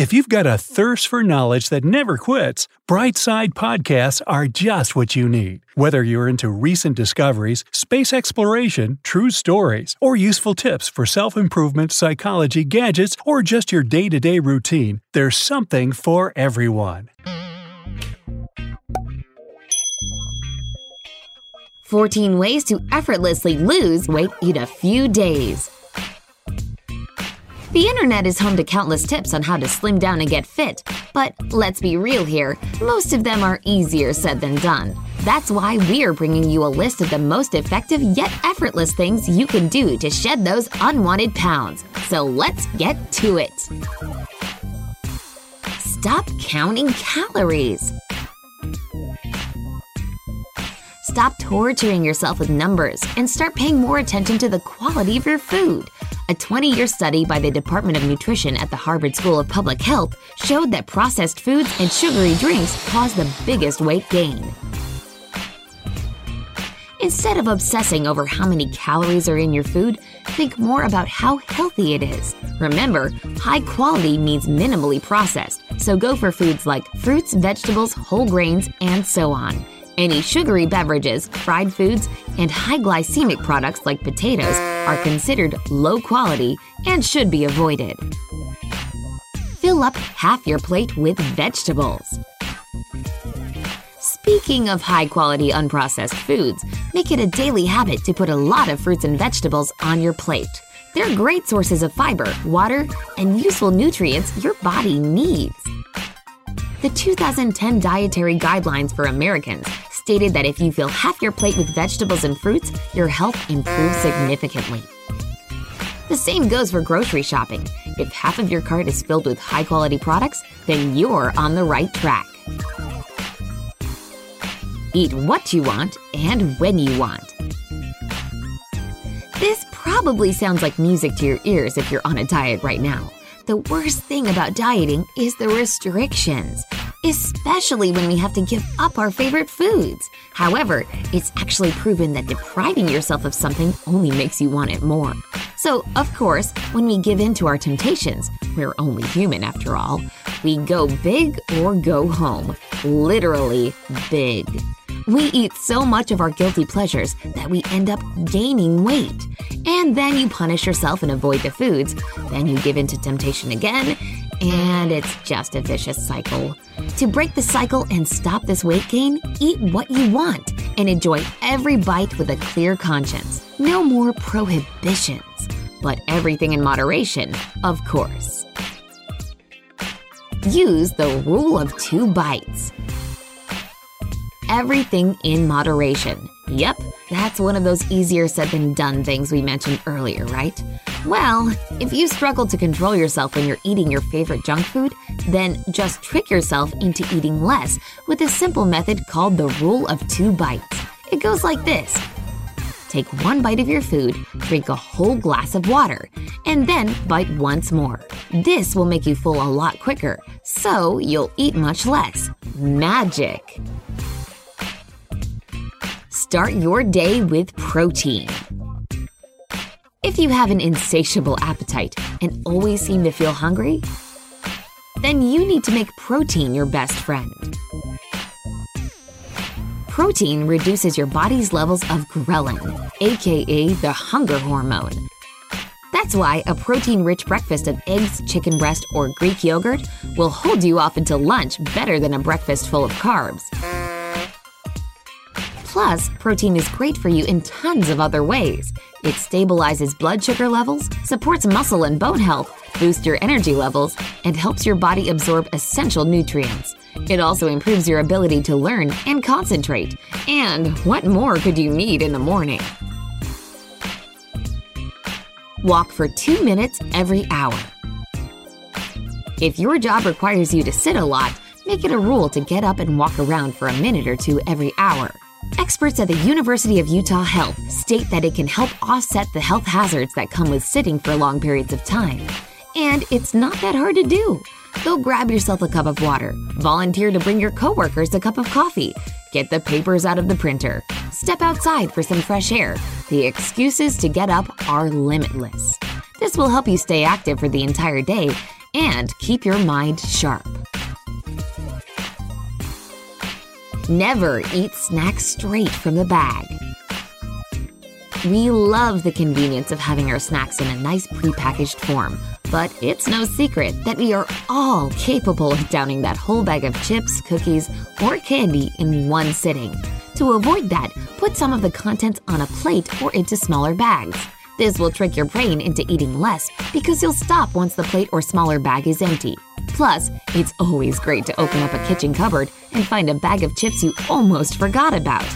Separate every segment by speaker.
Speaker 1: If you've got a thirst for knowledge that never quits, Brightside Podcasts are just what you need. Whether you're into recent discoveries, space exploration, true stories, or useful tips for self improvement, psychology, gadgets, or just your day to day routine, there's something for everyone.
Speaker 2: 14 ways to effortlessly lose weight in a few days. The internet is home to countless tips on how to slim down and get fit, but let's be real here, most of them are easier said than done. That's why we're bringing you a list of the most effective yet effortless things you can do to shed those unwanted pounds. So let's get to it. Stop counting calories. Stop torturing yourself with numbers and start paying more attention to the quality of your food. A 20 year study by the Department of Nutrition at the Harvard School of Public Health showed that processed foods and sugary drinks cause the biggest weight gain. Instead of obsessing over how many calories are in your food, think more about how healthy it is. Remember, high quality means minimally processed, so go for foods like fruits, vegetables, whole grains, and so on. Any sugary beverages, fried foods, and high glycemic products like potatoes are considered low quality and should be avoided. Fill up half your plate with vegetables. Speaking of high quality unprocessed foods, make it a daily habit to put a lot of fruits and vegetables on your plate. They're great sources of fiber, water, and useful nutrients your body needs. The 2010 Dietary Guidelines for Americans stated that if you fill half your plate with vegetables and fruits, your health improves significantly. The same goes for grocery shopping. If half of your cart is filled with high quality products, then you're on the right track. Eat what you want and when you want. This probably sounds like music to your ears if you're on a diet right now. The worst thing about dieting is the restrictions, especially when we have to give up our favorite foods. However, it's actually proven that depriving yourself of something only makes you want it more. So, of course, when we give in to our temptations, we're only human after all, we go big or go home. Literally big. We eat so much of our guilty pleasures that we end up gaining weight. And then you punish yourself and avoid the foods. Then you give in to temptation again, and it's just a vicious cycle. To break the cycle and stop this weight gain, eat what you want and enjoy every bite with a clear conscience. No more prohibitions, but everything in moderation, of course. Use the rule of two bites everything in moderation. Yep, that's one of those easier said than done things we mentioned earlier, right? Well, if you struggle to control yourself when you're eating your favorite junk food, then just trick yourself into eating less with a simple method called the rule of two bites. It goes like this. Take one bite of your food, drink a whole glass of water, and then bite once more. This will make you full a lot quicker, so you'll eat much less. Magic! Start your day with protein. If you have an insatiable appetite and always seem to feel hungry, then you need to make protein your best friend. Protein reduces your body's levels of ghrelin, aka the hunger hormone. That's why a protein rich breakfast of eggs, chicken breast, or Greek yogurt will hold you off until lunch better than a breakfast full of carbs. Plus, protein is great for you in tons of other ways. It stabilizes blood sugar levels, supports muscle and bone health, boosts your energy levels, and helps your body absorb essential nutrients. It also improves your ability to learn and concentrate. And what more could you need in the morning? Walk for two minutes every hour. If your job requires you to sit a lot, make it a rule to get up and walk around for a minute or two every hour. Experts at the University of Utah Health state that it can help offset the health hazards that come with sitting for long periods of time. And it's not that hard to do. Go grab yourself a cup of water, volunteer to bring your coworkers a cup of coffee, get the papers out of the printer, step outside for some fresh air. The excuses to get up are limitless. This will help you stay active for the entire day and keep your mind sharp. Never eat snacks straight from the bag. We love the convenience of having our snacks in a nice prepackaged form, but it's no secret that we are all capable of downing that whole bag of chips, cookies, or candy in one sitting. To avoid that, put some of the contents on a plate or into smaller bags. This will trick your brain into eating less because you'll stop once the plate or smaller bag is empty. Plus, it's always great to open up a kitchen cupboard and find a bag of chips you almost forgot about.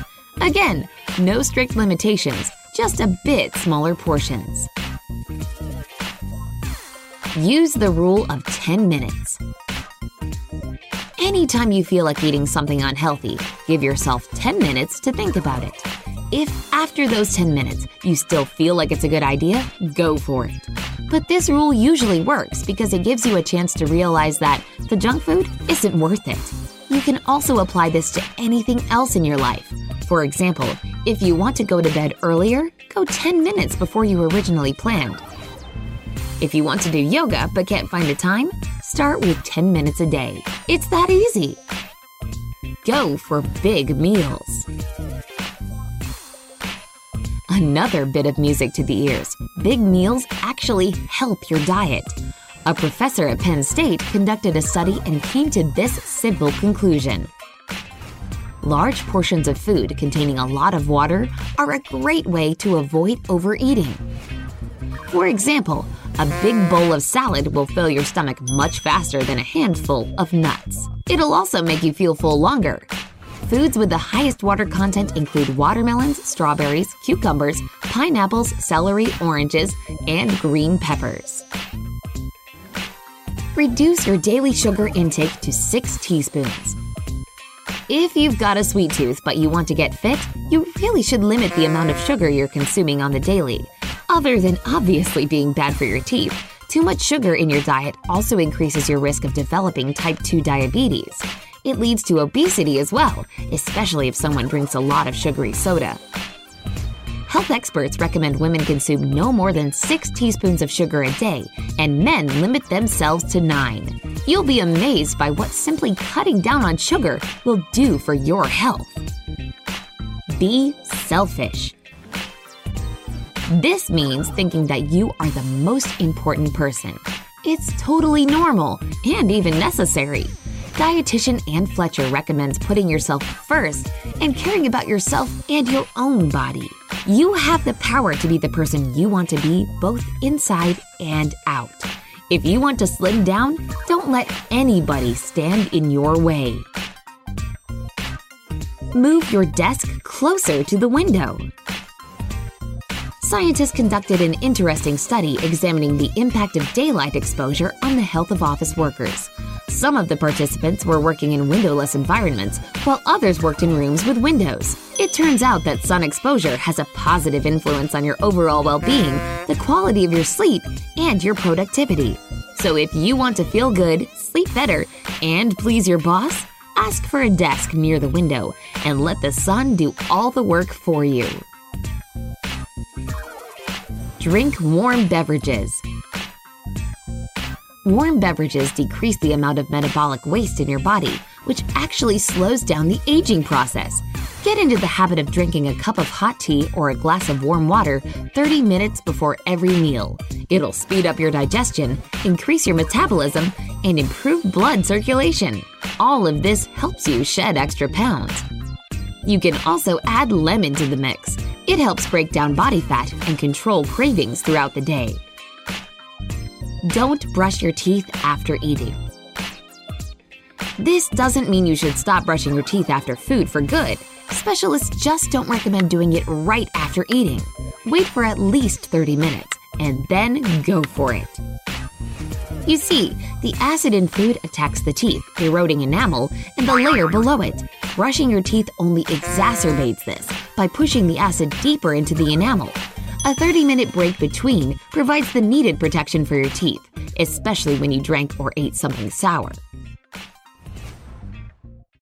Speaker 2: Again, no strict limitations, just a bit smaller portions. Use the rule of 10 minutes. Anytime you feel like eating something unhealthy, give yourself 10 minutes to think about it. If after those 10 minutes you still feel like it's a good idea, go for it. But this rule usually works because it gives you a chance to realize that the junk food isn't worth it. You can also apply this to anything else in your life. For example, if you want to go to bed earlier, go 10 minutes before you originally planned. If you want to do yoga but can't find the time, start with 10 minutes a day. It's that easy. Go for big meals. Another bit of music to the ears big meals actually help your diet. A professor at Penn State conducted a study and came to this simple conclusion. Large portions of food containing a lot of water are a great way to avoid overeating. For example, a big bowl of salad will fill your stomach much faster than a handful of nuts. It'll also make you feel full longer. Foods with the highest water content include watermelons, strawberries, cucumbers, pineapples, celery, oranges, and green peppers. Reduce your daily sugar intake to 6 teaspoons. If you've got a sweet tooth but you want to get fit, you really should limit the amount of sugar you're consuming on the daily. Other than obviously being bad for your teeth, too much sugar in your diet also increases your risk of developing type 2 diabetes. It leads to obesity as well, especially if someone drinks a lot of sugary soda. Health experts recommend women consume no more than 6 teaspoons of sugar a day, and men limit themselves to 9. You'll be amazed by what simply cutting down on sugar will do for your health. Be selfish. This means thinking that you are the most important person. It's totally normal and even necessary. Dietitian Anne Fletcher recommends putting yourself first and caring about yourself and your own body. You have the power to be the person you want to be both inside and out. If you want to slim down, don't let anybody stand in your way. Move your desk closer to the window. Scientists conducted an interesting study examining the impact of daylight exposure on the health of office workers. Some of the participants were working in windowless environments, while others worked in rooms with windows. It turns out that sun exposure has a positive influence on your overall well being, the quality of your sleep, and your productivity. So if you want to feel good, sleep better, and please your boss, ask for a desk near the window and let the sun do all the work for you. Drink warm beverages. Warm beverages decrease the amount of metabolic waste in your body, which actually slows down the aging process. Get into the habit of drinking a cup of hot tea or a glass of warm water 30 minutes before every meal. It'll speed up your digestion, increase your metabolism, and improve blood circulation. All of this helps you shed extra pounds. You can also add lemon to the mix. It helps break down body fat and control cravings throughout the day. Don't brush your teeth after eating. This doesn't mean you should stop brushing your teeth after food for good. Specialists just don't recommend doing it right after eating. Wait for at least 30 minutes and then go for it. You see, the acid in food attacks the teeth, eroding enamel and the layer below it. Brushing your teeth only exacerbates this by pushing the acid deeper into the enamel. A 30 minute break between provides the needed protection for your teeth, especially when you drank or ate something sour.